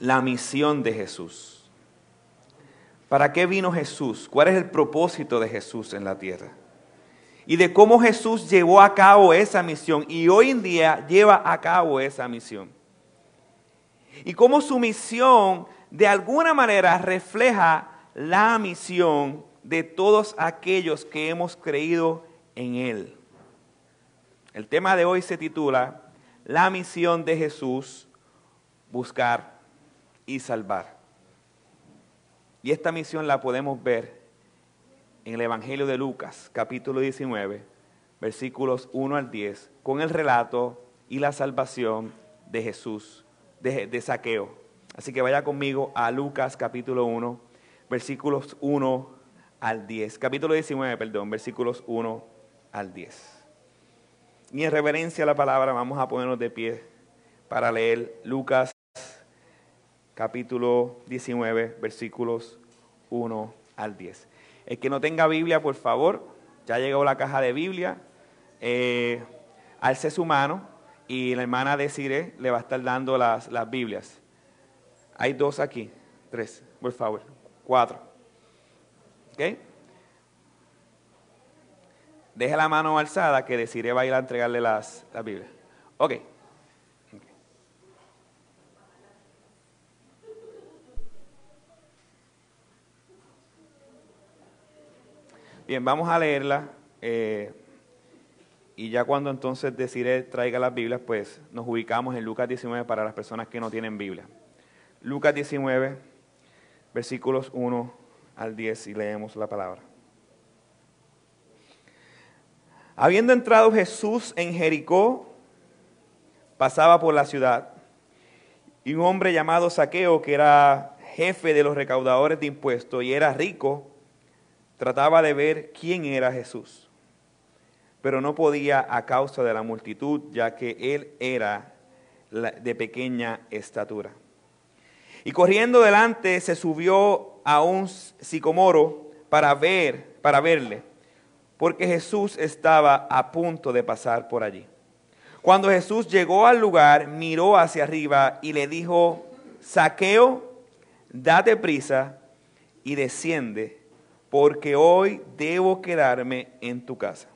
la misión de Jesús. ¿Para qué vino Jesús? ¿Cuál es el propósito de Jesús en la tierra? Y de cómo Jesús llevó a cabo esa misión y hoy en día lleva a cabo esa misión. Y cómo su misión de alguna manera refleja la misión de todos aquellos que hemos creído en Él. El tema de hoy se titula La misión de Jesús, buscar y salvar. Y esta misión la podemos ver en el Evangelio de Lucas, capítulo 19, versículos 1 al 10, con el relato y la salvación de Jesús, de, de Saqueo. Así que vaya conmigo a Lucas capítulo 1, versículos 1 al 10. Capítulo 19, perdón, versículos 1 al 10. Y en reverencia a la palabra vamos a ponernos de pie para leer Lucas capítulo 19, versículos 1 al 10. El que no tenga Biblia, por favor, ya llegó la caja de Biblia. Eh, alce su mano y la hermana de Cire le va a estar dando las, las Biblias. Hay dos aquí, tres, por favor, cuatro. ¿Ok? Deje la mano alzada que Desiree va a ir a entregarle las, las Biblias. Ok. Bien, vamos a leerla. eh, y ya cuando entonces Desiree traiga las Biblias, pues nos ubicamos en Lucas 19 para las personas que no tienen Biblia. Lucas 19, versículos 1 al 10 y leemos la palabra. Habiendo entrado Jesús en Jericó, pasaba por la ciudad, y un hombre llamado Saqueo, que era jefe de los recaudadores de impuestos y era rico, trataba de ver quién era Jesús, pero no podía a causa de la multitud, ya que él era de pequeña estatura. Y corriendo delante se subió a un sicomoro para ver, para verle, porque Jesús estaba a punto de pasar por allí. Cuando Jesús llegó al lugar, miró hacia arriba y le dijo, Saqueo, date prisa y desciende, porque hoy debo quedarme en tu casa.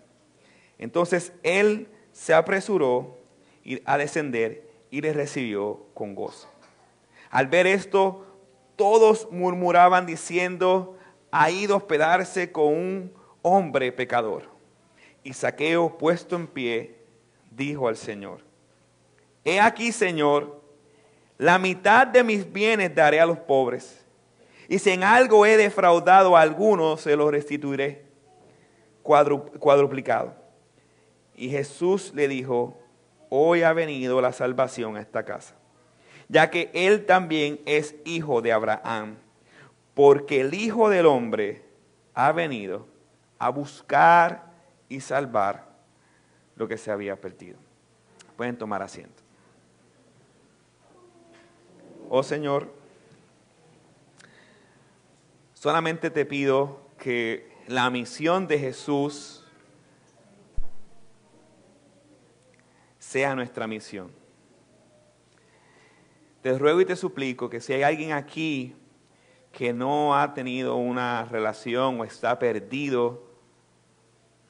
Entonces él se apresuró a descender y le recibió con gozo. Al ver esto, todos murmuraban diciendo, ha ido a hospedarse con un hombre pecador. Y Saqueo, puesto en pie, dijo al Señor, He aquí, Señor, la mitad de mis bienes daré a los pobres, y si en algo he defraudado a alguno, se lo restituiré cuadruplicado. Y Jesús le dijo, hoy ha venido la salvación a esta casa, ya que él también es hijo de Abraham, porque el Hijo del Hombre ha venido a buscar y salvar lo que se había perdido. Pueden tomar asiento. Oh Señor, solamente te pido que la misión de Jesús sea nuestra misión. Te ruego y te suplico que si hay alguien aquí que no ha tenido una relación o está perdido,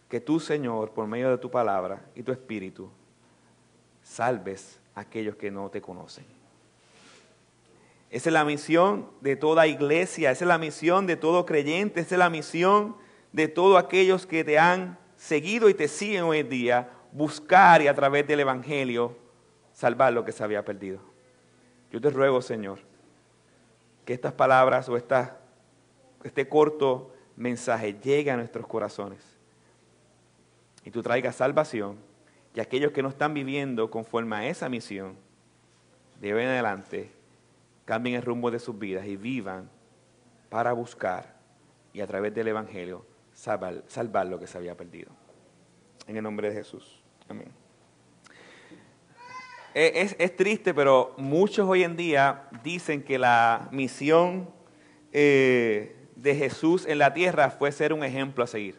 que tú, Señor, por medio de tu palabra y tu espíritu, salves a aquellos que no te conocen. Esa es la misión de toda iglesia, esa es la misión de todo creyente, esa es la misión de todos aquellos que te han seguido y te siguen hoy en día, buscar y a través del Evangelio salvar lo que se había perdido. Yo te ruego, Señor, que estas palabras o esta, este corto mensaje llegue a nuestros corazones y tú traigas salvación y aquellos que no están viviendo conforme a esa misión, de hoy en adelante, cambien el rumbo de sus vidas y vivan para buscar y a través del Evangelio salvar, lo que se había perdido. En el nombre de Jesús. Amén. Es, es, triste, pero muchos hoy en día dicen que la misión eh, de Jesús en la tierra fue ser un ejemplo a seguir.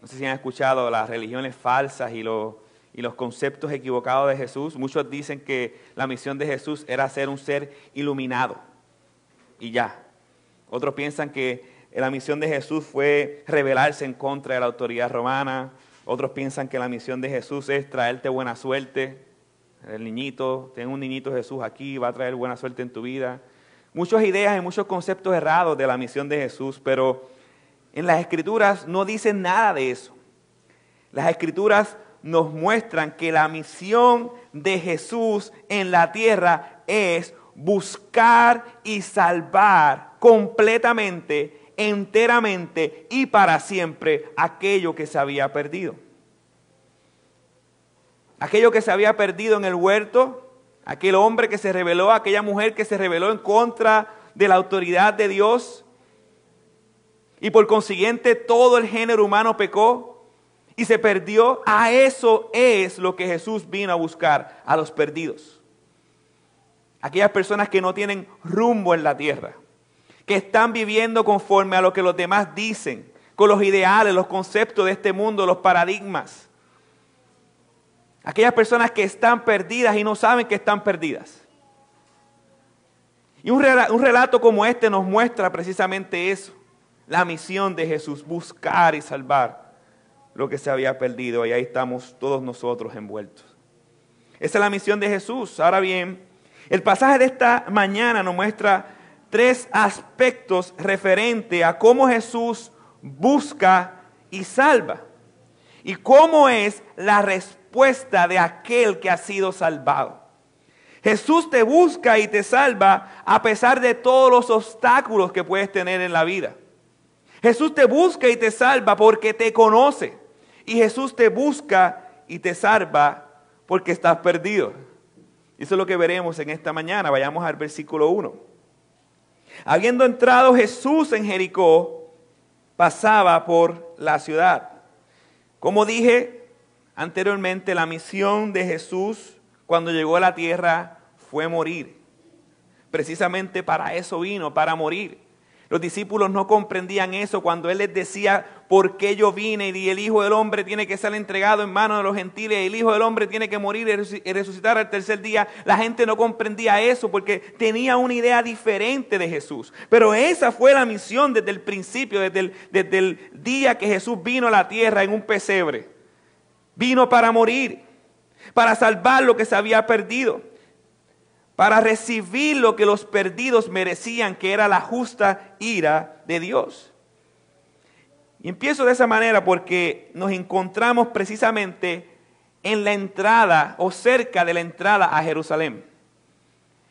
No sé si han escuchado las religiones falsas y los, y los conceptos equivocados de Jesús. Muchos dicen que la misión de Jesús era ser un ser iluminado y ya. Otros piensan que la misión de Jesús fue rebelarse en contra de la autoridad romana. Otros piensan que la misión de Jesús es traerte buena suerte. El niñito, ten un niñito Jesús aquí, va a traer buena suerte en tu vida. Muchas ideas y muchos conceptos errados de la misión de Jesús, pero en las escrituras no dicen nada de eso. Las escrituras nos muestran que la misión de Jesús en la tierra es buscar y salvar completamente, enteramente y para siempre aquello que se había perdido. Aquello que se había perdido en el huerto, aquel hombre que se rebeló, aquella mujer que se rebeló en contra de la autoridad de Dios, y por consiguiente todo el género humano pecó y se perdió. A eso es lo que Jesús vino a buscar, a los perdidos. Aquellas personas que no tienen rumbo en la tierra, que están viviendo conforme a lo que los demás dicen, con los ideales, los conceptos de este mundo, los paradigmas. Aquellas personas que están perdidas y no saben que están perdidas. Y un relato como este nos muestra precisamente eso la misión de Jesús, buscar y salvar lo que se había perdido. Y ahí estamos todos nosotros envueltos. Esa es la misión de Jesús. Ahora bien, el pasaje de esta mañana nos muestra tres aspectos referentes a cómo Jesús busca y salva. Y cómo es la respuesta de aquel que ha sido salvado. Jesús te busca y te salva a pesar de todos los obstáculos que puedes tener en la vida. Jesús te busca y te salva porque te conoce. Y Jesús te busca y te salva porque estás perdido. Eso es lo que veremos en esta mañana. Vayamos al versículo 1. Habiendo entrado Jesús en Jericó, pasaba por la ciudad. Como dije anteriormente, la misión de Jesús cuando llegó a la tierra fue morir. Precisamente para eso vino, para morir. Los discípulos no comprendían eso cuando Él les decía, ¿por qué yo vine? Y el Hijo del Hombre tiene que ser entregado en manos de los gentiles, el Hijo del Hombre tiene que morir y resucitar al tercer día. La gente no comprendía eso porque tenía una idea diferente de Jesús. Pero esa fue la misión desde el principio, desde el, desde el día que Jesús vino a la tierra en un pesebre. Vino para morir, para salvar lo que se había perdido para recibir lo que los perdidos merecían, que era la justa ira de Dios. Y empiezo de esa manera porque nos encontramos precisamente en la entrada o cerca de la entrada a Jerusalén,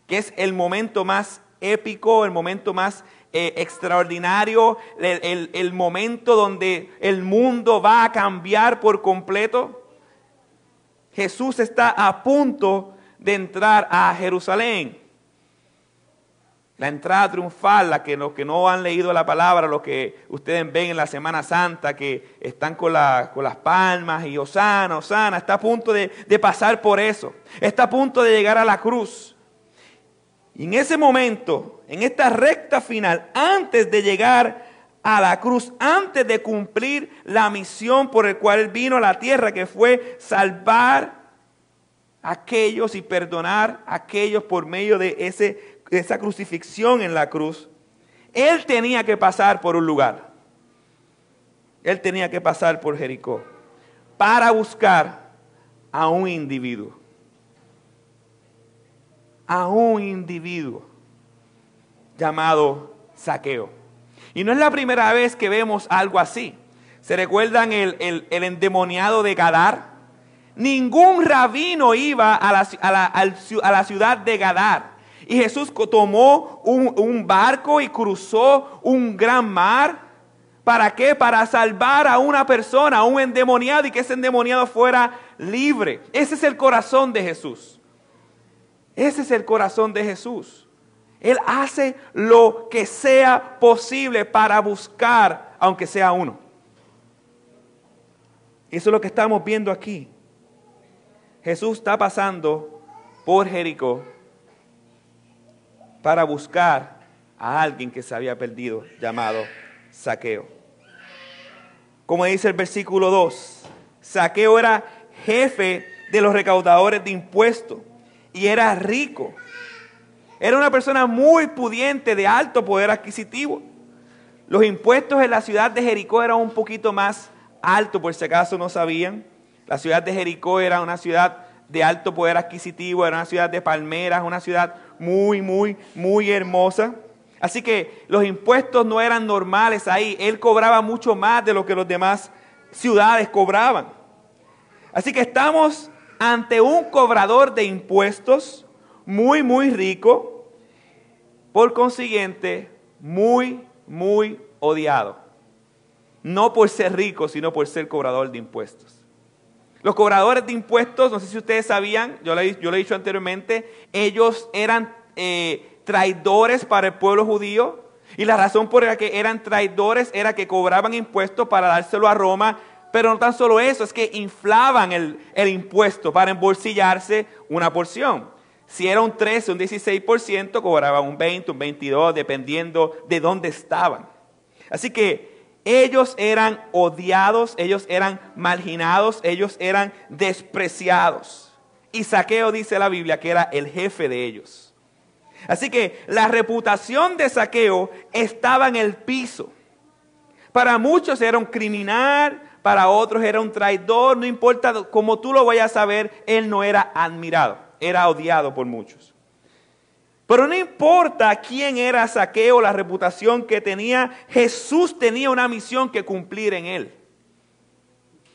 que es el momento más épico, el momento más eh, extraordinario, el, el momento donde el mundo va a cambiar por completo. Jesús está a punto de entrar a Jerusalén. La entrada triunfal, la que los que no han leído la palabra, los que ustedes ven en la Semana Santa, que están con, las palmas y Osana, Osana, está a punto de, pasar por eso. Está a punto de llegar a la cruz. Y en ese momento, en esta recta final, antes de llegar a la cruz, antes de cumplir la misión por el cual vino a la tierra, que fue salvar aquellos y perdonar a aquellos por medio de, ese, esa crucifixión en la cruz, él tenía que pasar por un lugar. Él tenía que pasar por Jericó para buscar a un individuo. A un individuo llamado Saqueo. Y no es la primera vez que vemos algo así. ¿Se recuerdan el, el endemoniado de Gadar? Ningún rabino iba a la, ciudad de Gadar. Y Jesús tomó un, un barco y cruzó un gran mar. ¿Para qué? Para salvar a una persona, a un endemoniado y que ese endemoniado fuera libre. Ese es el corazón de Jesús. Ese es el corazón de Jesús. Él hace lo que sea posible para buscar, aunque sea uno. Eso es lo que estamos viendo aquí. Jesús está pasando por Jericó para buscar a alguien que se había perdido, llamado Saqueo. Como dice el versículo 2, Saqueo era jefe de los recaudadores de impuestos y era rico. Era una persona muy pudiente, de alto poder adquisitivo. Los impuestos en la ciudad de Jericó eran un poquito más altos, por si acaso no sabían. La ciudad de Jericó era una ciudad de alto poder adquisitivo, era una ciudad de palmeras, una ciudad muy, muy, muy hermosa. Así que los impuestos no eran normales ahí. Él cobraba mucho más de lo que los demás ciudades cobraban. Así que estamos ante un cobrador de impuestos muy, muy rico, por consiguiente, muy, muy odiado. No por ser rico, sino por ser cobrador de impuestos. Los cobradores de impuestos, no sé si ustedes sabían, yo le, yo he dicho anteriormente, ellos eran eh, traidores para el pueblo judío. Y la razón por la que eran traidores era que cobraban impuestos para dárselo a Roma. Pero no tan solo eso, es que inflaban el, el impuesto para embolsillarse una porción. Si era un 13, un 16%, cobraban un 20, un 22, dependiendo de dónde estaban. Así que ellos eran odiados, ellos eran marginados, ellos eran despreciados. Y Saqueo dice la Biblia que era el jefe de ellos. Así que la reputación de Saqueo estaba en el piso. Para muchos era un criminal, para otros era un traidor, no importa cómo tú lo vayas a ver, él no era admirado, era odiado por muchos. Pero no importa quién era Saqueo, la reputación que tenía, Jesús tenía una misión que cumplir en él.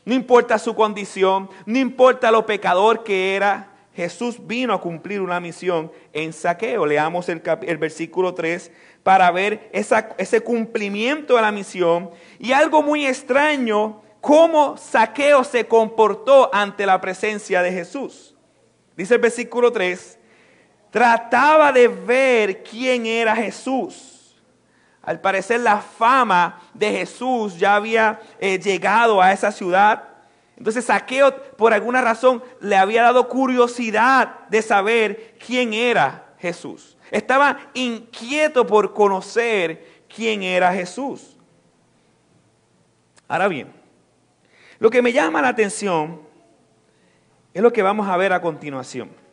No importa su condición, no importa lo pecador que era, Jesús vino a cumplir una misión en Saqueo. Leamos el, versículo 3 para ver ese cumplimiento de la misión. Y algo muy extraño, cómo Saqueo se comportó ante la presencia de Jesús. Dice el versículo 3, trataba de ver quién era Jesús. Al parecer la fama de Jesús ya había eh, llegado a esa ciudad. Entonces Saqueo por alguna razón le había dado curiosidad de saber quién era Jesús. Estaba inquieto por conocer quién era Jesús. Ahora bien, lo que me llama la atención es lo que vamos a ver a continuación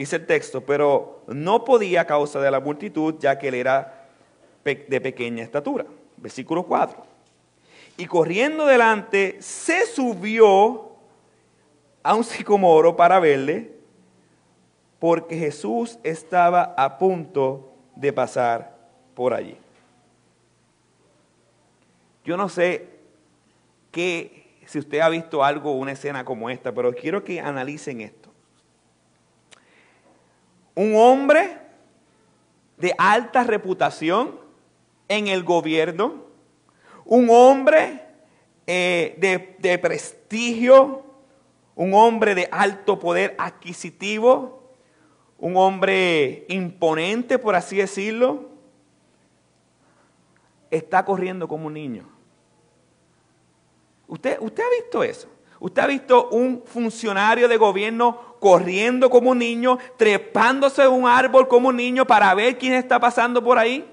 dice el texto, pero no podía a causa de la multitud, ya que él era de pequeña estatura. Versículo 4. Y corriendo delante, se subió a un sicomoro para verle, porque Jesús estaba a punto de pasar por allí. Yo no sé qué, si usted ha visto algo, una escena como esta, pero quiero que analicen esto un hombre de alta reputación en el gobierno, un hombre eh, de, de prestigio, un hombre de alto poder adquisitivo, un hombre imponente, por así decirlo, está corriendo como un niño. ¿Usted, usted ha visto eso? ¿Usted ha visto un funcionario de gobierno corriendo como un niño, trepándose en un árbol como un niño para ver quién está pasando por ahí?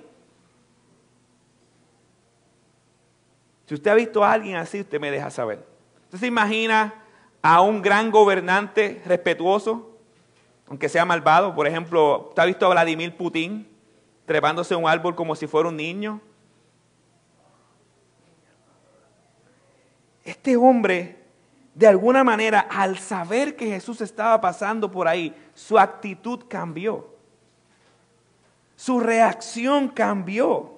Si usted ha visto a alguien así, usted me deja saber. ¿Usted se imagina a un gran gobernante respetuoso, aunque sea malvado? Por ejemplo, ¿usted ha visto a Vladimir Putin trepándose en un árbol como si fuera un niño? Este hombre de alguna manera, al saber que Jesús estaba pasando por ahí, su actitud cambió. Su reacción cambió.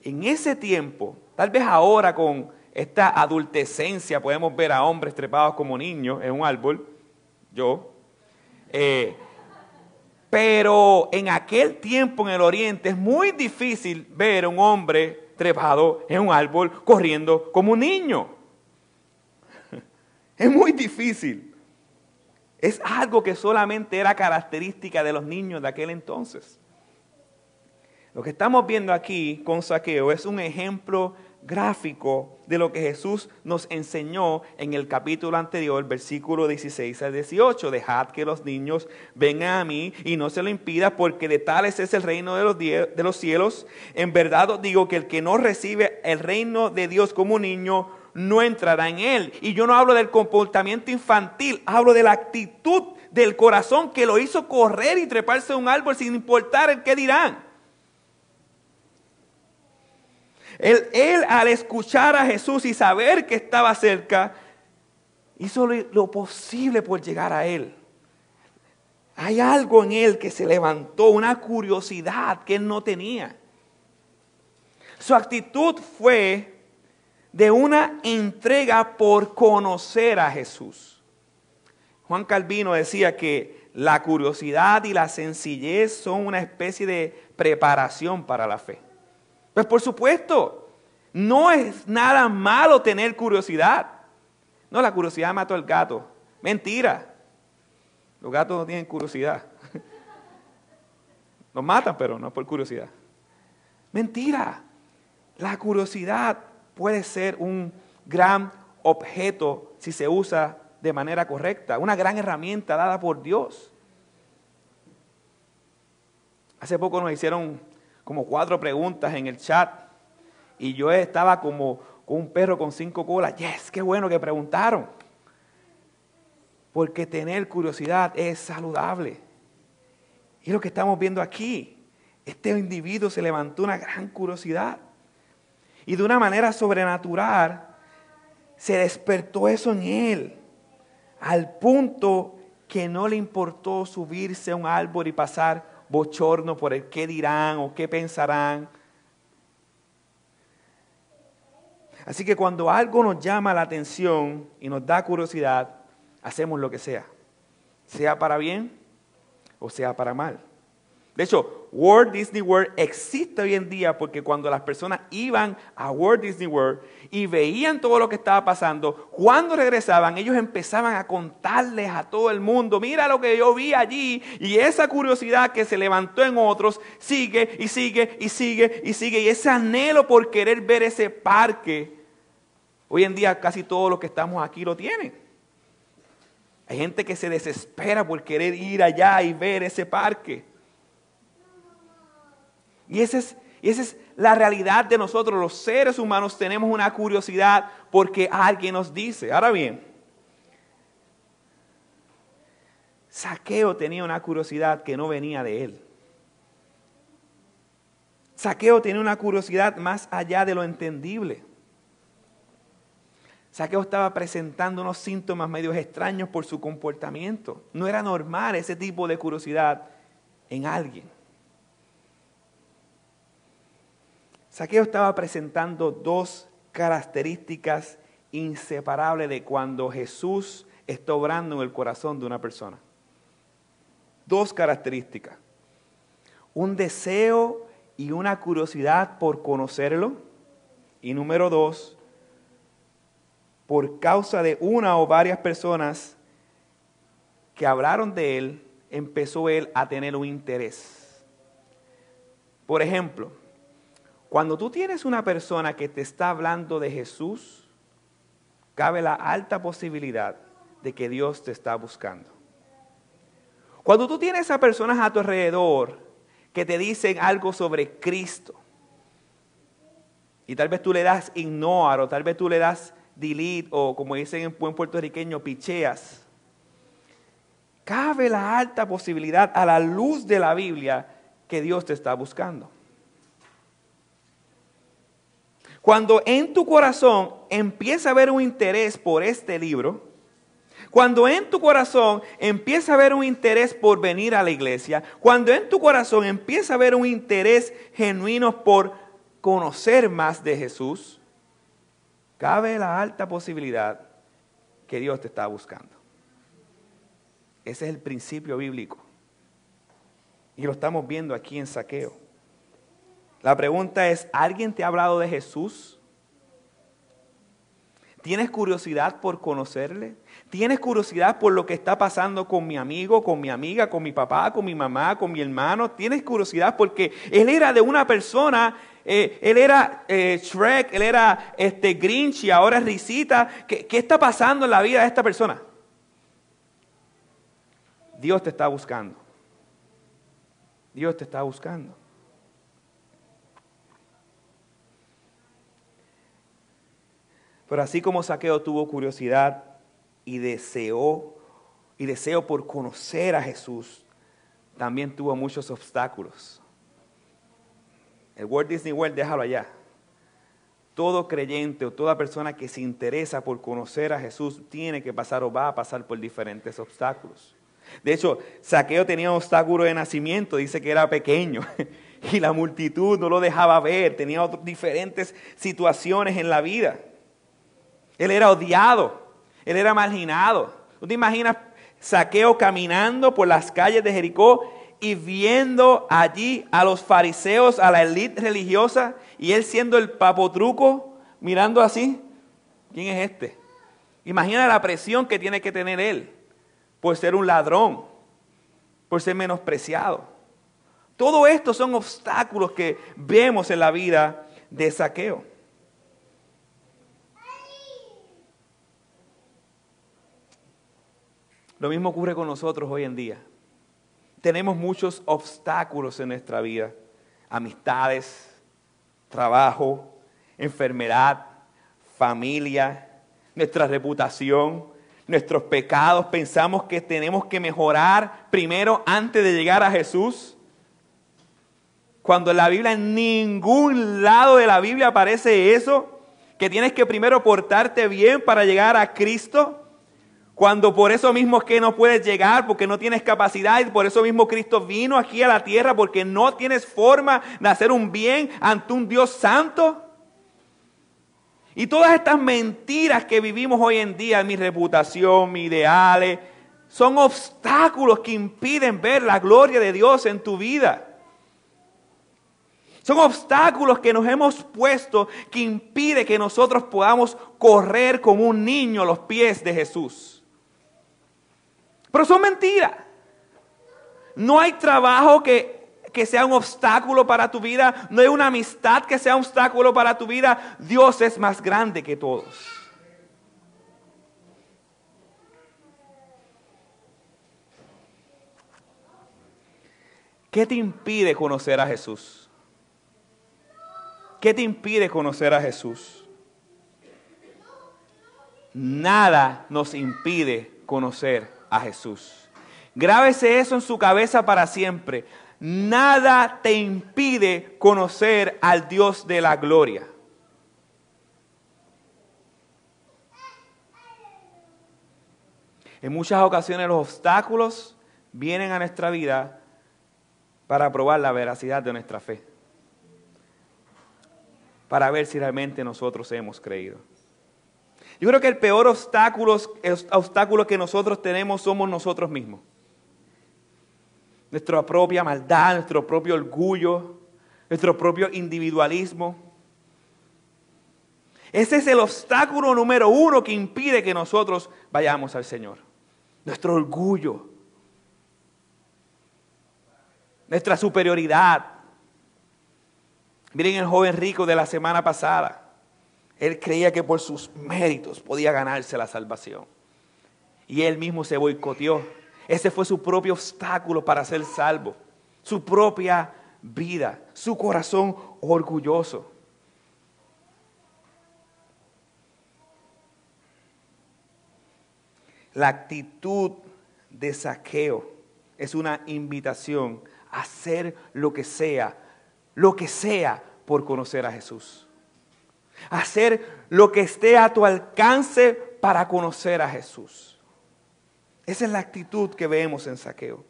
En ese tiempo, tal vez ahora con esta adultecencia podemos ver a hombres trepados como niños en un árbol, yo, eh, pero en aquel tiempo en el oriente es muy difícil ver a un hombre trepado en un árbol corriendo como un niño. Es muy difícil. Es algo que solamente era característica de los niños de aquel entonces. Lo que estamos viendo aquí con Saqueo es un ejemplo gráfico de lo que Jesús nos enseñó en el capítulo anterior, versículo 16 al 18. Dejad que los niños vengan a mí y no se lo impida, porque de tales es el reino de los, de los cielos. En verdad os digo que el que no recibe el reino de Dios como un niño, no entrará en él. Y yo no hablo del comportamiento infantil, hablo de la actitud del corazón que lo hizo correr y treparse a un árbol sin importar el qué dirán. Él, él, al escuchar a Jesús y saber que estaba cerca, hizo lo posible por llegar a Él. Hay algo en Él que se levantó, una curiosidad que Él no tenía. Su actitud fue de una entrega por conocer a Jesús. Juan Calvino decía que la curiosidad y la sencillez son una especie de preparación para la fe. Pues por supuesto, no es nada malo tener curiosidad. No, la curiosidad mató al gato. Mentira. Los gatos no tienen curiosidad. Los matan, pero no por curiosidad. Mentira. La curiosidad puede ser un gran objeto si se usa de manera correcta, una gran herramienta dada por Dios. Hace poco nos hicieron como cuatro preguntas en el chat y yo estaba como con un perro con cinco colas. Yes, qué bueno que preguntaron. Porque tener curiosidad es saludable. Y lo que estamos viendo aquí. Este individuo se levantó una gran curiosidad. Y de una manera sobrenatural se despertó eso en él. Al punto que no le importó subirse a un árbol y pasar bochorno por el qué dirán o qué pensarán. Así que cuando algo nos llama la atención y nos da curiosidad, hacemos lo que sea, sea para bien o sea para mal. De hecho, Walt Disney World existe hoy en día porque cuando las personas iban a Walt Disney World y veían todo lo que estaba pasando, cuando regresaban, ellos empezaban a contarles a todo el mundo, mira lo que yo vi allí, y esa curiosidad que se levantó en otros sigue y sigue y sigue y sigue, y ese anhelo por querer ver ese parque, hoy en día casi todos los que estamos aquí lo tienen. Hay gente que se desespera por querer ir allá y ver ese parque. Y esa es, la realidad de nosotros, los seres humanos tenemos una curiosidad porque alguien nos dice. Ahora bien, Saqueo tenía una curiosidad que no venía de él. Saqueo tenía una curiosidad más allá de lo entendible. Saqueo estaba presentando unos síntomas medios extraños por su comportamiento. No era normal ese tipo de curiosidad en alguien. Saqueo estaba presentando dos características inseparables de cuando Jesús está obrando en el corazón de una persona. Dos características. Un deseo y una curiosidad por conocerlo. Y número dos, por causa de una o varias personas que hablaron de él, empezó él a tener un interés. Por ejemplo, cuando tú tienes una persona que te está hablando de Jesús, cabe la alta posibilidad de que Dios te está buscando. Cuando tú tienes a personas a tu alrededor que te dicen algo sobre Cristo, y tal vez tú le das ignore o tal vez tú le das delete o como dicen en buen puertorriqueño, picheas. Cabe la alta posibilidad a la luz de la Biblia que Dios te está buscando. Cuando en tu corazón empieza a haber un interés por este libro, cuando en tu corazón empieza a haber un interés por venir a la iglesia, cuando en tu corazón empieza a haber un interés genuino por conocer más de Jesús, cabe la alta posibilidad que Dios te está buscando. Ese es el principio bíblico. Y lo estamos viendo aquí en saqueo. La pregunta es, ¿alguien te ha hablado de Jesús? ¿Tienes curiosidad por conocerle? ¿Tienes curiosidad por lo que está pasando con mi amigo, con mi amiga, con mi papá, con mi mamá, con mi hermano? ¿Tienes curiosidad porque él era de una persona eh, él era eh, Shrek, él era este, Grinch y ahora es Risita. ¿Qué, ¿Qué está pasando en la vida de esta persona? Dios te está buscando. Dios te está buscando. Pero así como Saqueo tuvo curiosidad y deseó y deseo por conocer a Jesús, también tuvo muchos obstáculos. El Walt Disney World, déjalo allá. Todo creyente o toda persona que se interesa por conocer a Jesús tiene que pasar o va a pasar por diferentes obstáculos. De hecho, Saqueo tenía un obstáculo de nacimiento, dice que era pequeño y la multitud no lo dejaba ver, tenía diferentes situaciones en la vida. Él era odiado, él era marginado. ¿Tú te imaginas Saqueo caminando por las calles de Jericó y viendo allí a los fariseos, a la élite religiosa, y él siendo el papotruco, mirando así? ¿Quién es este? Imagina la presión que tiene que tener él por ser un ladrón, por ser menospreciado. Todo esto son obstáculos que vemos en la vida de Saqueo. Lo mismo ocurre con nosotros hoy en día. Tenemos muchos obstáculos en nuestra vida. Amistades, trabajo, enfermedad, familia, nuestra reputación, nuestros pecados. Pensamos que tenemos que mejorar primero antes de llegar a Jesús. Cuando en la Biblia, en ningún lado de la Biblia aparece eso, que tienes que primero portarte bien para llegar a Cristo. Cuando por eso mismo es que no puedes llegar, porque no tienes capacidad, y por eso mismo Cristo vino aquí a la tierra, porque no tienes forma de hacer un bien ante un Dios santo. Y todas estas mentiras que vivimos hoy en día, mi reputación, mis ideales, son obstáculos que impiden ver la gloria de Dios en tu vida. Son obstáculos que nos hemos puesto que impide que nosotros podamos correr como un niño a los pies de Jesús. Pero son mentiras. No hay trabajo que, que sea un obstáculo para tu vida. No hay una amistad que sea un obstáculo para tu vida. Dios es más grande que todos. ¿Qué te impide conocer a Jesús? ¿Qué te impide conocer a Jesús? Nada nos impide conocer a Jesús. Grábese eso en su cabeza para siempre. Nada te impide conocer al Dios de la gloria. En muchas ocasiones los obstáculos vienen a nuestra vida para probar la veracidad de nuestra fe, para ver si realmente nosotros hemos creído. Yo creo que el peor obstáculo, que nosotros tenemos somos nosotros mismos. Nuestra propia maldad, nuestro propio orgullo, nuestro propio individualismo. Ese es el obstáculo número uno que impide que nosotros vayamos al Señor. Nuestro orgullo, nuestra superioridad. Miren el joven rico de la semana pasada. Él creía que por sus méritos podía ganarse la salvación. Y él mismo se boicoteó. Ese fue su propio obstáculo para ser salvo. Su propia vida, su corazón orgulloso. La actitud de saqueo es una invitación a hacer lo que sea, lo que sea por conocer a Jesús hacer lo que esté a tu alcance para conocer a Jesús. Esa es la actitud que vemos en saqueo.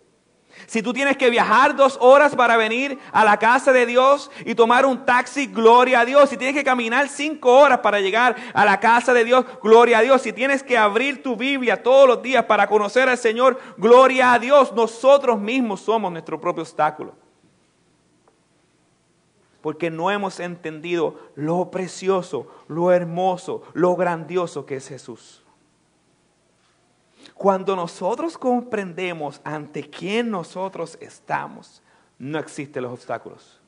Si tú tienes que viajar dos horas para venir a la casa de Dios y tomar un taxi, gloria a Dios. Si tienes que caminar cinco horas para llegar a la casa de Dios, gloria a Dios. Si tienes que abrir tu Biblia todos los días para conocer al Señor, gloria a Dios. Nosotros mismos somos nuestro propio obstáculo porque no hemos entendido lo precioso, lo hermoso, lo grandioso que es Jesús. Cuando nosotros comprendemos ante quién nosotros estamos, no existen los obstáculos.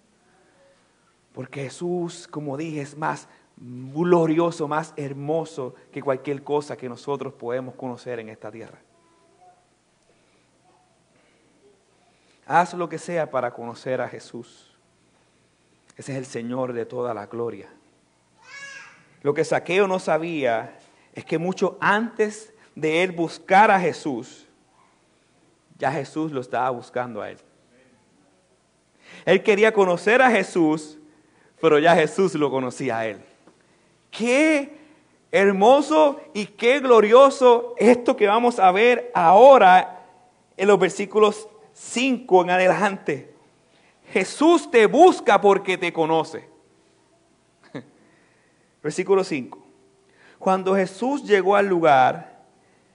Porque Jesús, como dije, es más glorioso, más hermoso que cualquier cosa que nosotros podemos conocer en esta tierra. Haz lo que sea para conocer a Jesús. Ese es el Señor de toda la gloria. Lo que Saqueo no sabía es que mucho antes de él buscar a Jesús, ya Jesús lo estaba buscando a él. Él quería conocer a Jesús, pero ya Jesús lo conocía a él. Qué hermoso y qué glorioso esto que vamos a ver ahora en los versículos 5 en adelante. Jesús te busca porque te conoce. Versículo 5. Cuando Jesús llegó al lugar,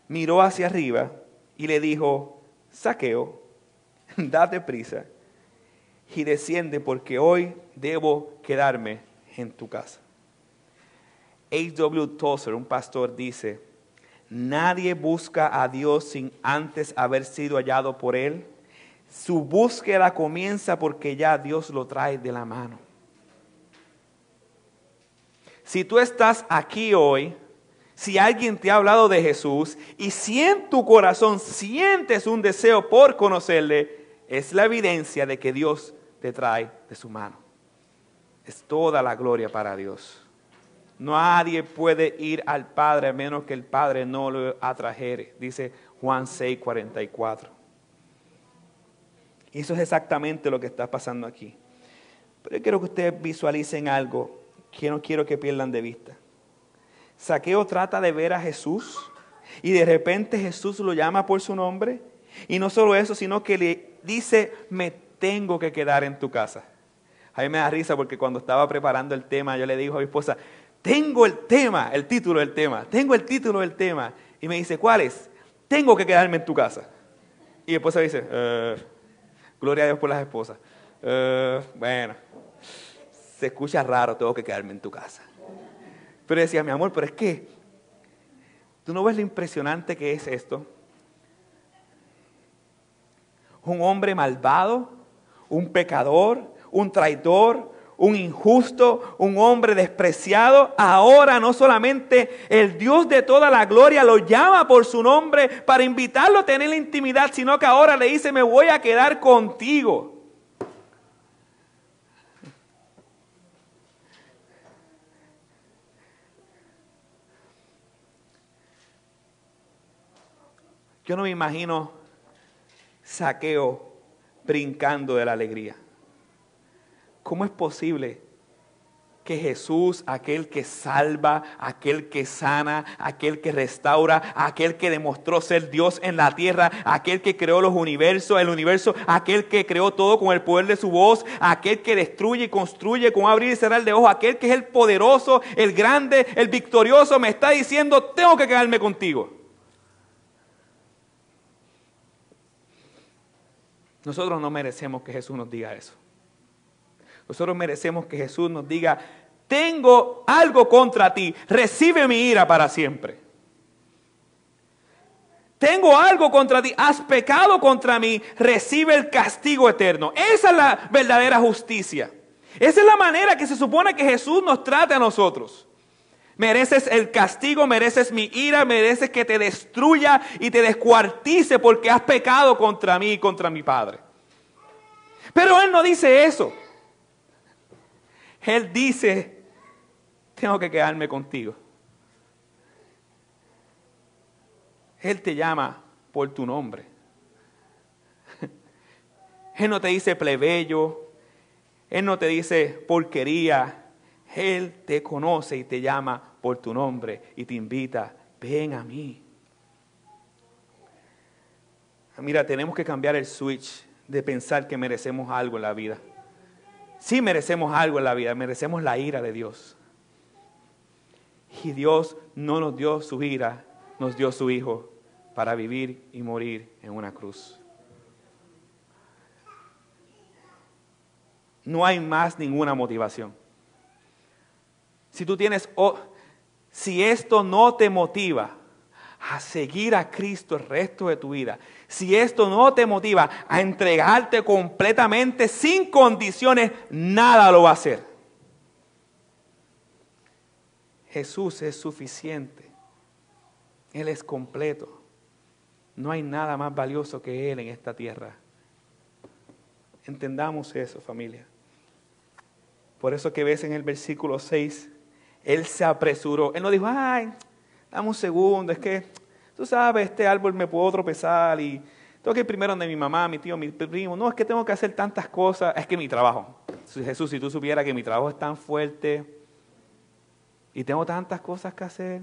miró hacia arriba y le dijo, Saqueo, date prisa y desciende porque hoy debo quedarme en tu casa. H.W. Tozer, un pastor, dice, nadie busca a Dios sin antes haber sido hallado por Él. Su búsqueda comienza porque ya Dios lo trae de la mano. Si tú estás aquí hoy, si alguien te ha hablado de Jesús y si en tu corazón sientes un deseo por conocerle, es la evidencia de que Dios te trae de su mano. Es toda la gloria para Dios. Nadie puede ir al Padre a menos que el Padre no lo atrajere, dice Juan 6, 44. Y eso es exactamente lo que está pasando aquí. Pero yo quiero que ustedes visualicen algo que no quiero que pierdan de vista. Saqueo trata de ver a Jesús y de repente Jesús lo llama por su nombre. Y no solo eso, sino que le dice, me tengo que quedar en tu casa. A mí me da risa porque cuando estaba preparando el tema, yo le digo a mi esposa, tengo el tema, el título del tema, tengo el título del tema. Y me dice, ¿cuál es? Tengo que quedarme en tu casa. Y mi esposa dice, eh, gloria a Dios por las esposas. Eh, bueno, se escucha raro, tengo que quedarme en tu casa. Pero decía, mi amor, pero es que, ¿tú no ves lo impresionante que es esto? Un hombre malvado, un pecador, un traidor, un injusto, un hombre despreciado, ahora no solamente el Dios de toda la gloria lo llama por su nombre para invitarlo a tener la intimidad, sino que ahora le dice, me voy a quedar contigo. Yo no me imagino saqueo brincando de la alegría. ¿Cómo es posible que Jesús, aquel que salva, aquel que sana, aquel que restaura, aquel que demostró ser Dios en la tierra, aquel que creó los universos, el universo, aquel que creó todo con el poder de su voz, aquel que destruye y construye con abrir y cerrar de ojos, aquel que es el poderoso, el grande, el victorioso, me está diciendo, tengo que quedarme contigo. Nosotros no merecemos que Jesús nos diga eso. Nosotros merecemos que Jesús nos diga, tengo algo contra ti, recibe mi ira para siempre. Tengo algo contra ti, has pecado contra mí, recibe el castigo eterno. Esa es la verdadera justicia. Esa es la manera que se supone que Jesús nos trate a nosotros. Mereces el castigo, mereces mi ira, mereces que te destruya y te descuartice porque has pecado contra mí y contra mi Padre. Pero Él no dice eso. Él dice, tengo que quedarme contigo. Él te llama por tu nombre. Él no te dice plebeyo. Él no te dice porquería. Él te conoce y te llama por tu nombre y te invita, ven a mí. Mira, tenemos que cambiar el switch de pensar que merecemos algo en la vida. Sí merecemos algo en la vida, merecemos la ira de Dios. Y Dios no nos dio su ira, nos dio su Hijo para vivir y morir en una cruz. No hay más ninguna motivación. Si tú tienes, si esto no te motiva a seguir a Cristo el resto de tu vida, si esto no te motiva a entregarte completamente sin condiciones, nada lo va a hacer. Jesús es suficiente. Él es completo. No hay nada más valioso que Él en esta tierra. Entendamos eso, familia. Por eso que ves en el versículo 6 Él se apresuró. Él no dijo, ay, dame un segundo, es que, tú sabes, este árbol me puedo tropezar y tengo que ir primero donde mi mamá, mi tío, mi primo. No, es que tengo que hacer tantas cosas. Es que mi trabajo. Jesús, si tú supieras que mi trabajo es tan fuerte y tengo tantas cosas que hacer.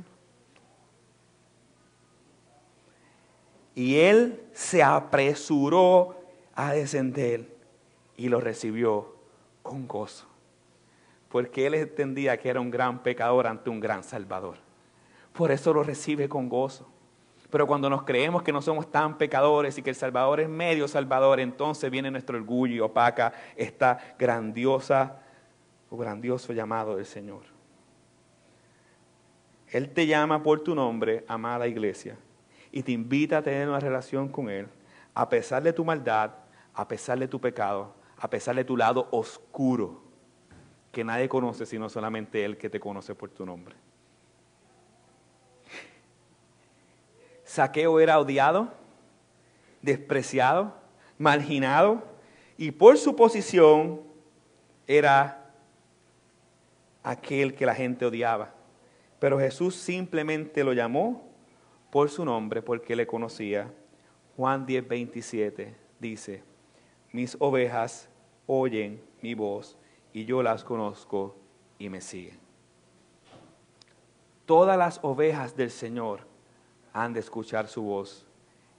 Y él se apresuró a descender y lo recibió con gozo. Porque él entendía que era un gran pecador ante un gran salvador. Por eso lo recibe con gozo. Pero cuando nos creemos que no somos tan pecadores y que el Salvador es medio Salvador, entonces viene nuestro orgullo y opaca esta grandiosa o grandioso llamado del Señor. Él te llama por tu nombre, amada iglesia, y te invita a tener una relación con Él, a pesar de tu maldad, a pesar de tu pecado, a pesar de tu lado oscuro, que nadie conoce sino solamente Él que te conoce por tu nombre. Saqueo era odiado, despreciado, marginado y por su posición era aquel que la gente odiaba. Pero Jesús simplemente lo llamó por su nombre porque le conocía. Juan 10, 27 dice, mis ovejas oyen mi voz y yo las conozco y me siguen. Todas las ovejas del Señor han de escuchar su voz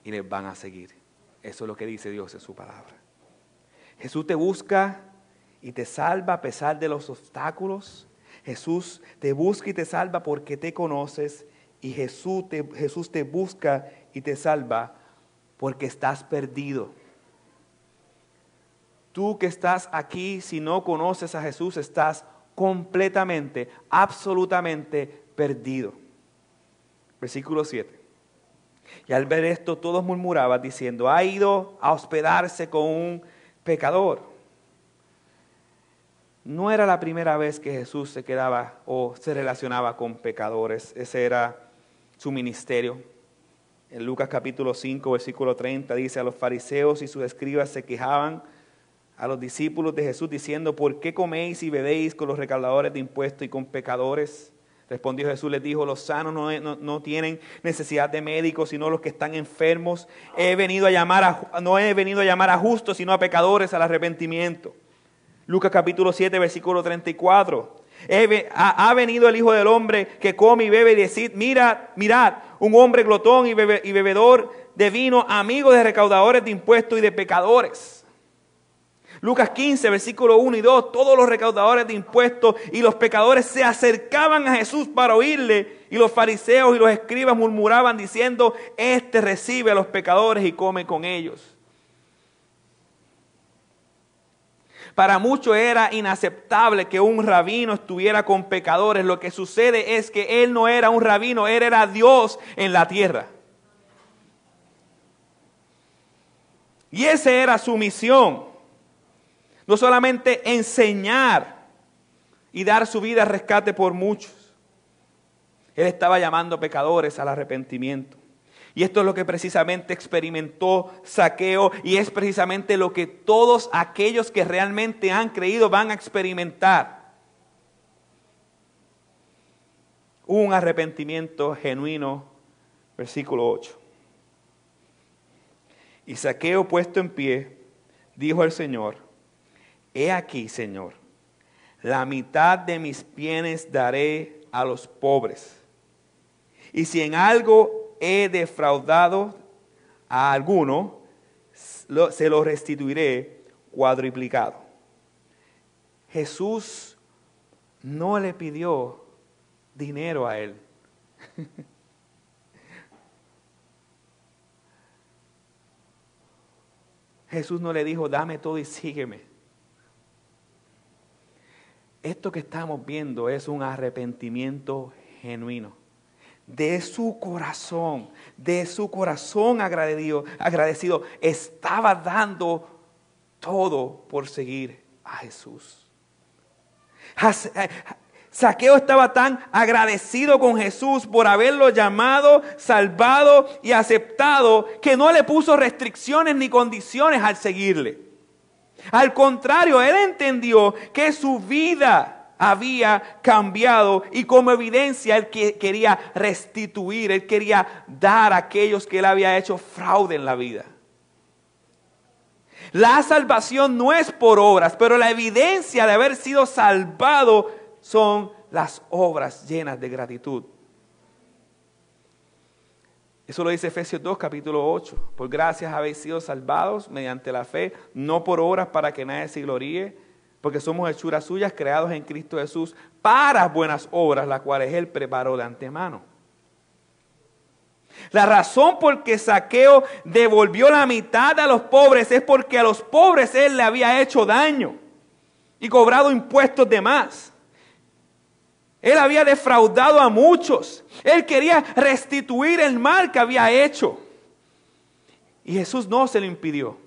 y les van a seguir. Eso es lo que dice Dios en su palabra. Jesús te busca y te salva a pesar de los obstáculos. Jesús te busca y te salva porque te conoces. Y Jesús te, Jesús te busca y te salva porque estás perdido. Tú que estás aquí, si no conoces a Jesús, estás completamente, absolutamente perdido. Versículo 7. Y al ver esto, todos murmuraban diciendo, ha ido a hospedarse con un pecador. No era la primera vez que Jesús se quedaba o se relacionaba con pecadores. Ese era su ministerio. En Lucas capítulo 5, versículo 30 dice, a los fariseos y sus escribas se quejaban a los discípulos de Jesús diciendo, ¿por qué coméis y bebéis con los recaudadores de impuestos y con pecadores? Respondió Jesús, les dijo, los sanos no, tienen necesidad de médicos, sino los que están enfermos. He venido a llamar a, no he venido a llamar a justos, sino a pecadores al arrepentimiento. Lucas capítulo 7, versículo 34. ha, venido el Hijo del Hombre que come y bebe y decid, mirad, mirad, un hombre glotón y, y bebedor de vino, amigo de recaudadores de impuestos y de pecadores. Lucas 15, versículo 1 y 2, todos los recaudadores de impuestos y los pecadores se acercaban a Jesús para oírle y los fariseos y los escribas murmuraban diciendo, este recibe a los pecadores y come con ellos. Para muchos era inaceptable que un rabino estuviera con pecadores. Lo que sucede es que él no era un rabino, él era Dios en la tierra. Y esa era su misión. No solamente enseñar y dar su vida a rescate por muchos. Él estaba llamando pecadores al arrepentimiento. Y esto es lo que precisamente experimentó Saqueo y es precisamente lo que todos aquellos que realmente han creído van a experimentar. Un arrepentimiento genuino, versículo 8. Y Saqueo puesto en pie, dijo al Señor, He aquí, Señor, la mitad de mis bienes daré a los pobres. Y si en algo he defraudado a alguno, se lo restituiré cuadriplicado. Jesús no le pidió dinero a él. Jesús no le dijo, dame todo y sígueme. Esto que estamos viendo es un arrepentimiento genuino. De su corazón, de su corazón agradecido, agradecido, estaba dando todo por seguir a Jesús. Eh, Saqueo estaba tan agradecido con Jesús por haberlo llamado, salvado y aceptado que no le puso restricciones ni condiciones al seguirle. Al contrario, él entendió que su vida había cambiado y como evidencia él quería restituir, él quería dar a aquellos que él había hecho fraude en la vida. La salvación no es por obras, pero la evidencia de haber sido salvado son las obras llenas de gratitud. Eso lo dice Efesios 2, capítulo 8. Por gracias habéis sido salvados mediante la fe, no por obras para que nadie se gloríe, porque somos hechuras suyas creados en Cristo Jesús para buenas obras, las cuales Él preparó de antemano. La razón por que Saqueo devolvió la mitad a los pobres es porque a los pobres Él le había hecho daño y cobrado impuestos de más. Él había defraudado a muchos. Él quería restituir el mal que había hecho. Y Jesús no se lo impidió.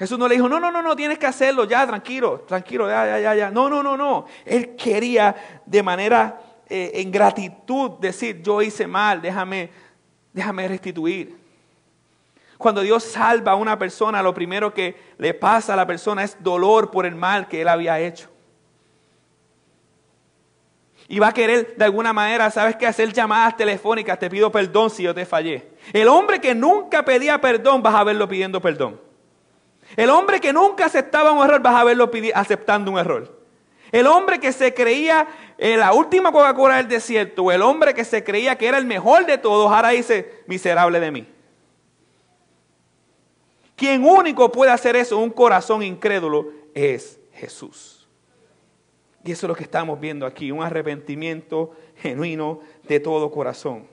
Jesús no le dijo, no, no, no, no, tienes que hacerlo, ya, tranquilo, tranquilo, ya, ya, ya, ya. No, no, no, no. Él quería de manera eh, en gratitud decir, yo hice mal, déjame, déjame restituir. Cuando Dios salva a una persona, lo primero que le pasa a la persona es dolor por el mal que él había hecho. Y va a querer de alguna manera, ¿sabes qué? Hacer llamadas telefónicas, te pido perdón si yo te fallé. El hombre que nunca pedía perdón, vas a verlo pidiendo perdón. El hombre que nunca aceptaba un error, vas a verlo aceptando un error. El hombre que se creía la última Coca-Cola del desierto, el hombre que se creía que era el mejor de todos, ahora dice, miserable de mí. Quien único puede hacer eso, un corazón incrédulo, es Jesús. Y eso es lo que estamos viendo aquí, un arrepentimiento genuino de todo corazón.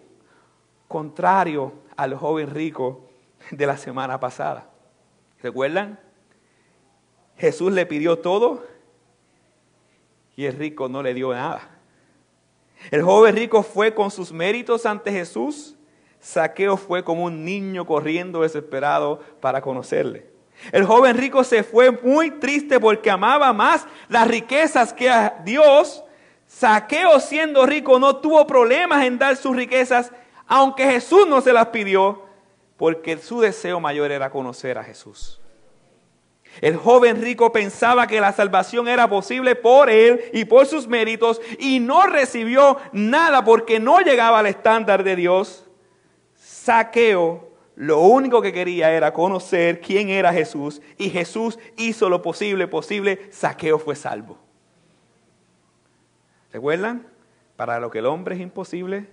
Contrario al joven rico de la semana pasada. ¿Recuerdan? Jesús le pidió todo y el rico no le dio nada. El joven rico fue con sus méritos ante Jesús. Saqueo fue como un niño corriendo desesperado para conocerle. El joven rico se fue muy triste porque amaba más las riquezas que a Dios. Saqueo siendo rico no tuvo problemas en dar sus riquezas, aunque Jesús no se las pidió porque su deseo mayor era conocer a Jesús. El joven rico pensaba que la salvación era posible por él y por sus méritos y no recibió nada porque no llegaba al estándar de Dios. Saqueo lo único que quería era conocer quién era Jesús y Jesús hizo lo posible posible. Saqueo fue salvo. ¿Recuerdan? Para lo que el hombre es imposible,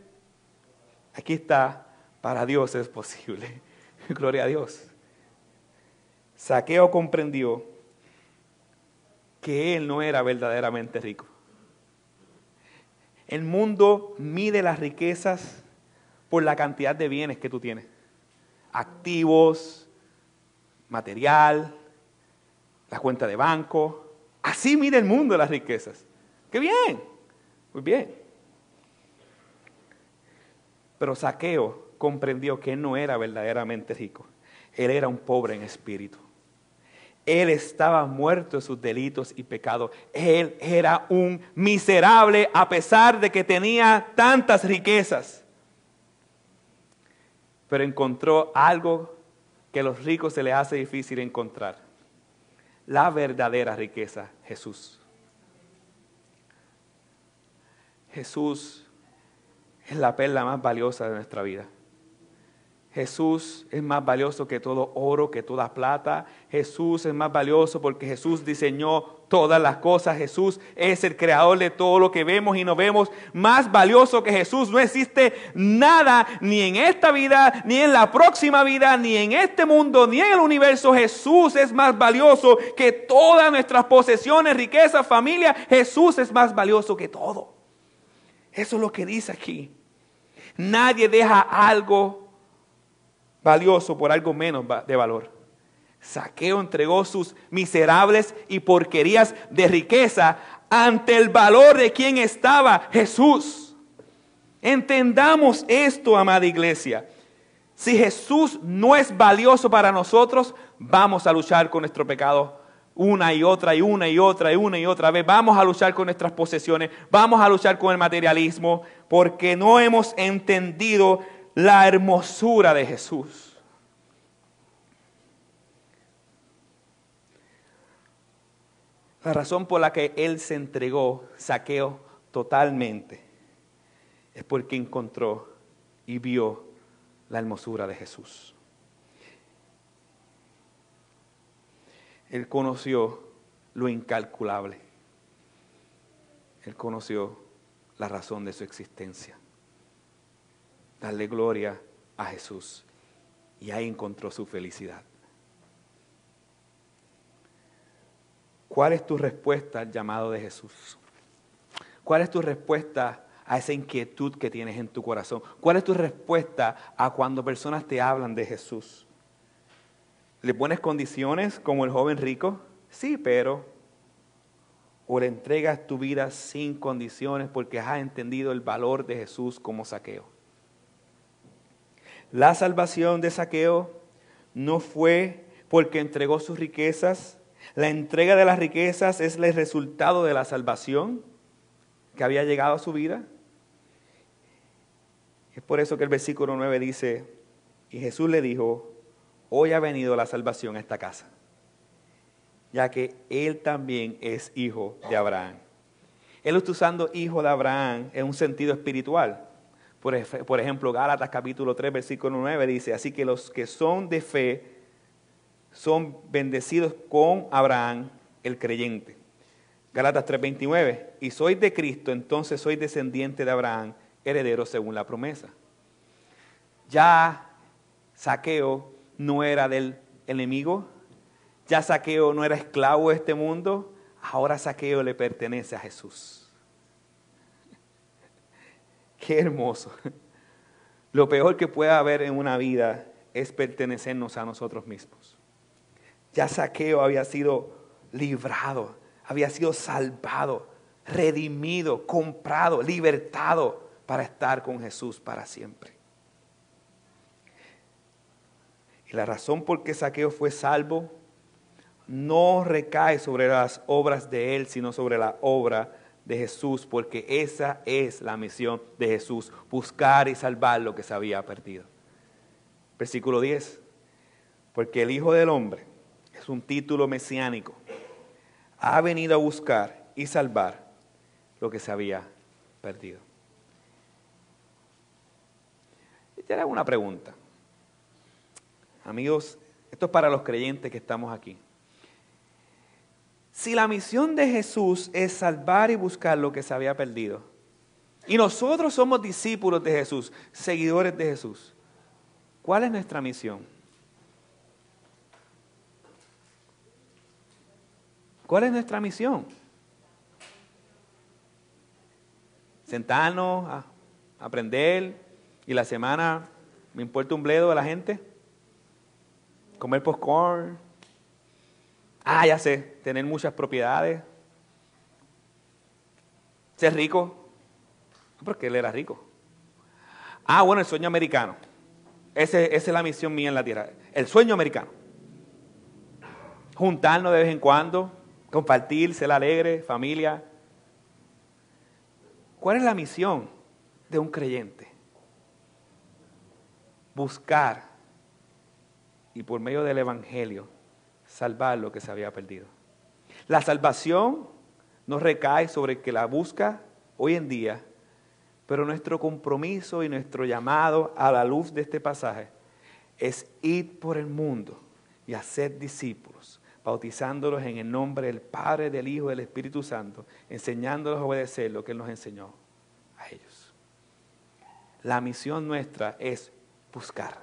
aquí está para Dios es posible. Gloria a Dios. Saqueo comprendió que él no era verdaderamente rico. El mundo mide las riquezas por la cantidad de bienes que tú tienes. Activos, material, la cuenta de banco. Así mide el mundo las riquezas. ¡Qué bien! Muy bien. Pero Saqueo comprendió que no era verdaderamente rico. Él era un pobre en espíritu. Él estaba muerto de sus delitos y pecados. Él era un miserable a pesar de que tenía tantas riquezas. Pero encontró algo que a los ricos se les hace difícil encontrar. La verdadera riqueza, Jesús. Jesús es la perla más valiosa de nuestra vida. Jesús es más valioso que todo oro, que toda plata. Jesús es más valioso porque Jesús diseñó todas las cosas. Jesús es el creador de todo lo que vemos y no vemos. Más valioso que Jesús no existe nada, ni en esta vida, ni en la próxima vida, ni en este mundo, ni en el universo. Jesús es más valioso que todas nuestras posesiones, riquezas, familia. Jesús es más valioso que todo. Eso es lo que dice aquí. Nadie deja algo valioso por algo menos de valor. Saqueo entregó sus miserables y porquerías de riqueza ante el valor de quien estaba Jesús. Entendamos esto, amada iglesia. Si Jesús no es valioso para nosotros, vamos a luchar con nuestro pecado una y otra y una y otra y una y otra vez. Vamos a luchar con nuestras posesiones, vamos a luchar con el materialismo, porque no hemos entendido la hermosura de Jesús. La razón por la que él se entregó, saqueo totalmente, es porque encontró y vio la hermosura de Jesús. Él conoció lo incalculable. Él conoció la razón de su existencia. Darle gloria a Jesús. Y ahí encontró su felicidad. ¿Cuál es tu respuesta al llamado de Jesús? ¿Cuál es tu respuesta a esa inquietud que tienes en tu corazón? ¿Cuál es tu respuesta a cuando personas te hablan de Jesús? ¿Le pones condiciones como el joven rico? Sí, pero. O le entregas tu vida sin condiciones porque has entendido el valor de Jesús como saqueo. La salvación de saqueo no fue porque entregó sus riquezas la entrega de las riquezas es el resultado de la salvación que había llegado a su vida. Es por eso que el versículo 9 dice, y Jesús le dijo, hoy ha venido la salvación a esta casa, ya que él también es hijo de Abraham. Él está usando hijo de Abraham en un sentido espiritual. Por, ejemplo, Gálatas capítulo 3, versículo 9 dice, así que los que son de fe, son bendecidos con Abraham, el creyente. Galatas 3:29, y sois de Cristo, entonces sois descendiente de Abraham, heredero según la promesa. Ya Saqueo no era del enemigo, ya Saqueo no era esclavo de este mundo, ahora Saqueo le pertenece a Jesús. Qué hermoso. Lo peor que puede haber en una vida es pertenecernos a nosotros mismos. Ya Saqueo había sido librado, había sido salvado, redimido, comprado, libertado para estar con Jesús para siempre. Y la razón por qué Saqueo fue salvo no recae sobre las obras de él, sino sobre la obra de Jesús, porque esa es la misión de Jesús, buscar y salvar lo que se había perdido. Versículo 10, porque el Hijo del Hombre es un título mesiánico, ha venido a buscar y salvar lo que se había perdido. Y te hago una pregunta. Amigos, esto es para los creyentes que estamos aquí. Si la misión de Jesús es salvar y buscar lo que se había perdido, y nosotros somos discípulos de Jesús, seguidores de Jesús, ¿cuál es nuestra misión? ¿Cuál es nuestra misión? Sentarnos aprender y la semana me importa un bledo a la gente. Comer popcorn. Ah, ya sé, tener muchas propiedades. Ser rico. Porque él era rico. Ah, bueno, el sueño americano. esa es la misión mía en la tierra. El sueño americano. Juntarnos de vez en cuando, compartir, ser alegre, familia. ¿Cuál es la misión de un creyente? Buscar y por medio del Evangelio salvar lo que se había perdido. La salvación no recae sobre el que la busca hoy en día, pero nuestro compromiso y nuestro llamado a la luz de este pasaje es ir por el mundo y hacer discípulos bautizándolos en el nombre del Padre, del Hijo del Espíritu Santo, enseñándolos a obedecer lo que Él nos enseñó a ellos. La misión nuestra es buscar,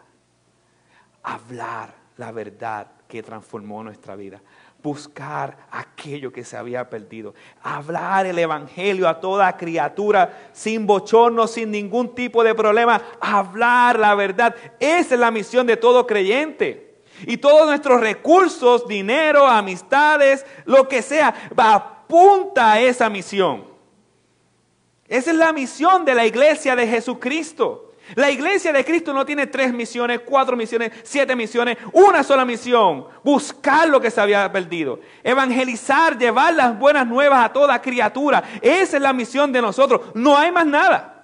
hablar la verdad que transformó nuestra vida, buscar aquello que se había perdido, hablar el Evangelio a toda criatura sin bochorno, sin ningún tipo de problema, hablar la verdad. Esa es la misión de todo creyente. Y todos nuestros recursos, dinero, amistades, lo que sea, apunta a esa misión. Esa es la misión de la iglesia de Jesucristo. La iglesia de Cristo no tiene tres misiones, cuatro misiones, siete misiones, una sola misión, buscar lo que se había perdido, evangelizar, llevar las buenas nuevas a toda criatura. Esa es la misión de nosotros, no hay más nada.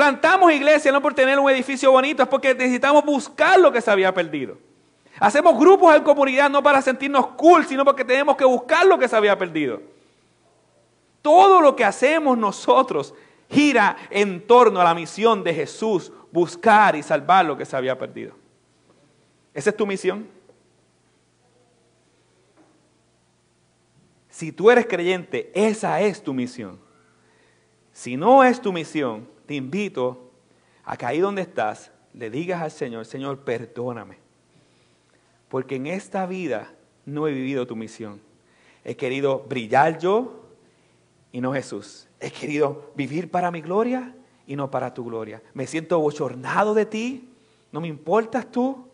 Plantamos iglesia no por tener un edificio bonito, es porque necesitamos buscar lo que se había perdido. Hacemos grupos en comunidad no para sentirnos cool, sino porque tenemos que buscar lo que se había perdido. Todo lo que hacemos nosotros gira en torno a la misión de Jesús, buscar y salvar lo que se había perdido. ¿Esa es tu misión? Si tú eres creyente, esa es tu misión. Si no es tu misión, te invito a que ahí donde estás, le digas al Señor, Señor, perdóname. Porque en esta vida no he vivido tu misión. He querido brillar yo y no Jesús. He querido vivir para mi gloria y no para tu gloria. Me siento bochornado de ti. No me importas tú.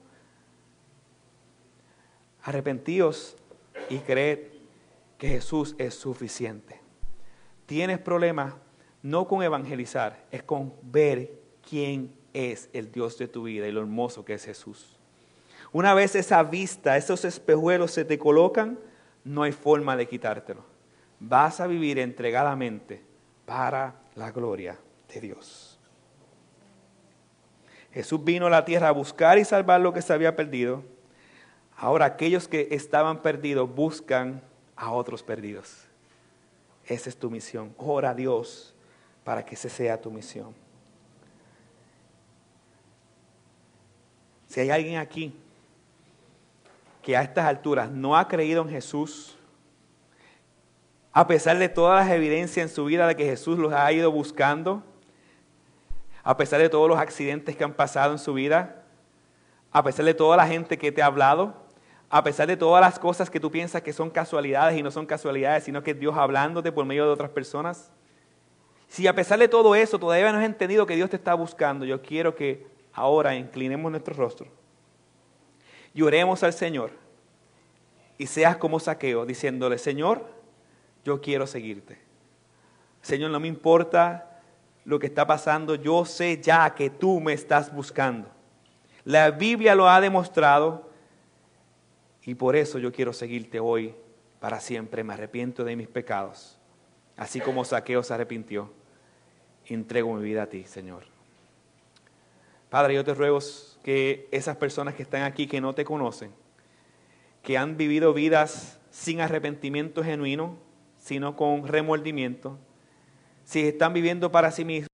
Arrepentíos y creed que Jesús es suficiente. Tienes problemas no con evangelizar, es con ver quién es el Dios de tu vida y lo hermoso que es Jesús. Una vez esa vista, esos espejuelos se te colocan, no hay forma de quitártelo. Vas a vivir entregadamente para la gloria de Dios. Jesús vino a la tierra a buscar y salvar lo que se había perdido. Ahora aquellos que estaban perdidos buscan a otros perdidos. Esa es tu misión. Ora a Dios para que esa sea tu misión. Si hay alguien aquí que a estas alturas no ha creído en Jesús, a pesar de todas las evidencias en su vida de que Jesús los ha ido buscando, a pesar de todos los accidentes que han pasado en su vida, a pesar de toda la gente que te ha hablado, a pesar de todas las cosas que tú piensas que son casualidades y no son casualidades, sino que Dios hablándote por medio de otras personas. Si a pesar de todo eso todavía no has entendido que Dios te está buscando, yo quiero que ahora inclinemos nuestro rostro y oremos al Señor y seas como saqueo, diciéndole, Señor, yo quiero seguirte. Señor, no me importa lo que está pasando, yo sé ya que tú me estás buscando. La Biblia lo ha demostrado y por eso yo quiero seguirte hoy para siempre. Me arrepiento de mis pecados. Así como Saqueo se arrepintió, entrego mi vida a ti, Señor. Padre, yo te ruego que esas personas que están aquí, que no te conocen, que han vivido vidas sin arrepentimiento genuino, sino con remordimiento, si están viviendo para sí mismos,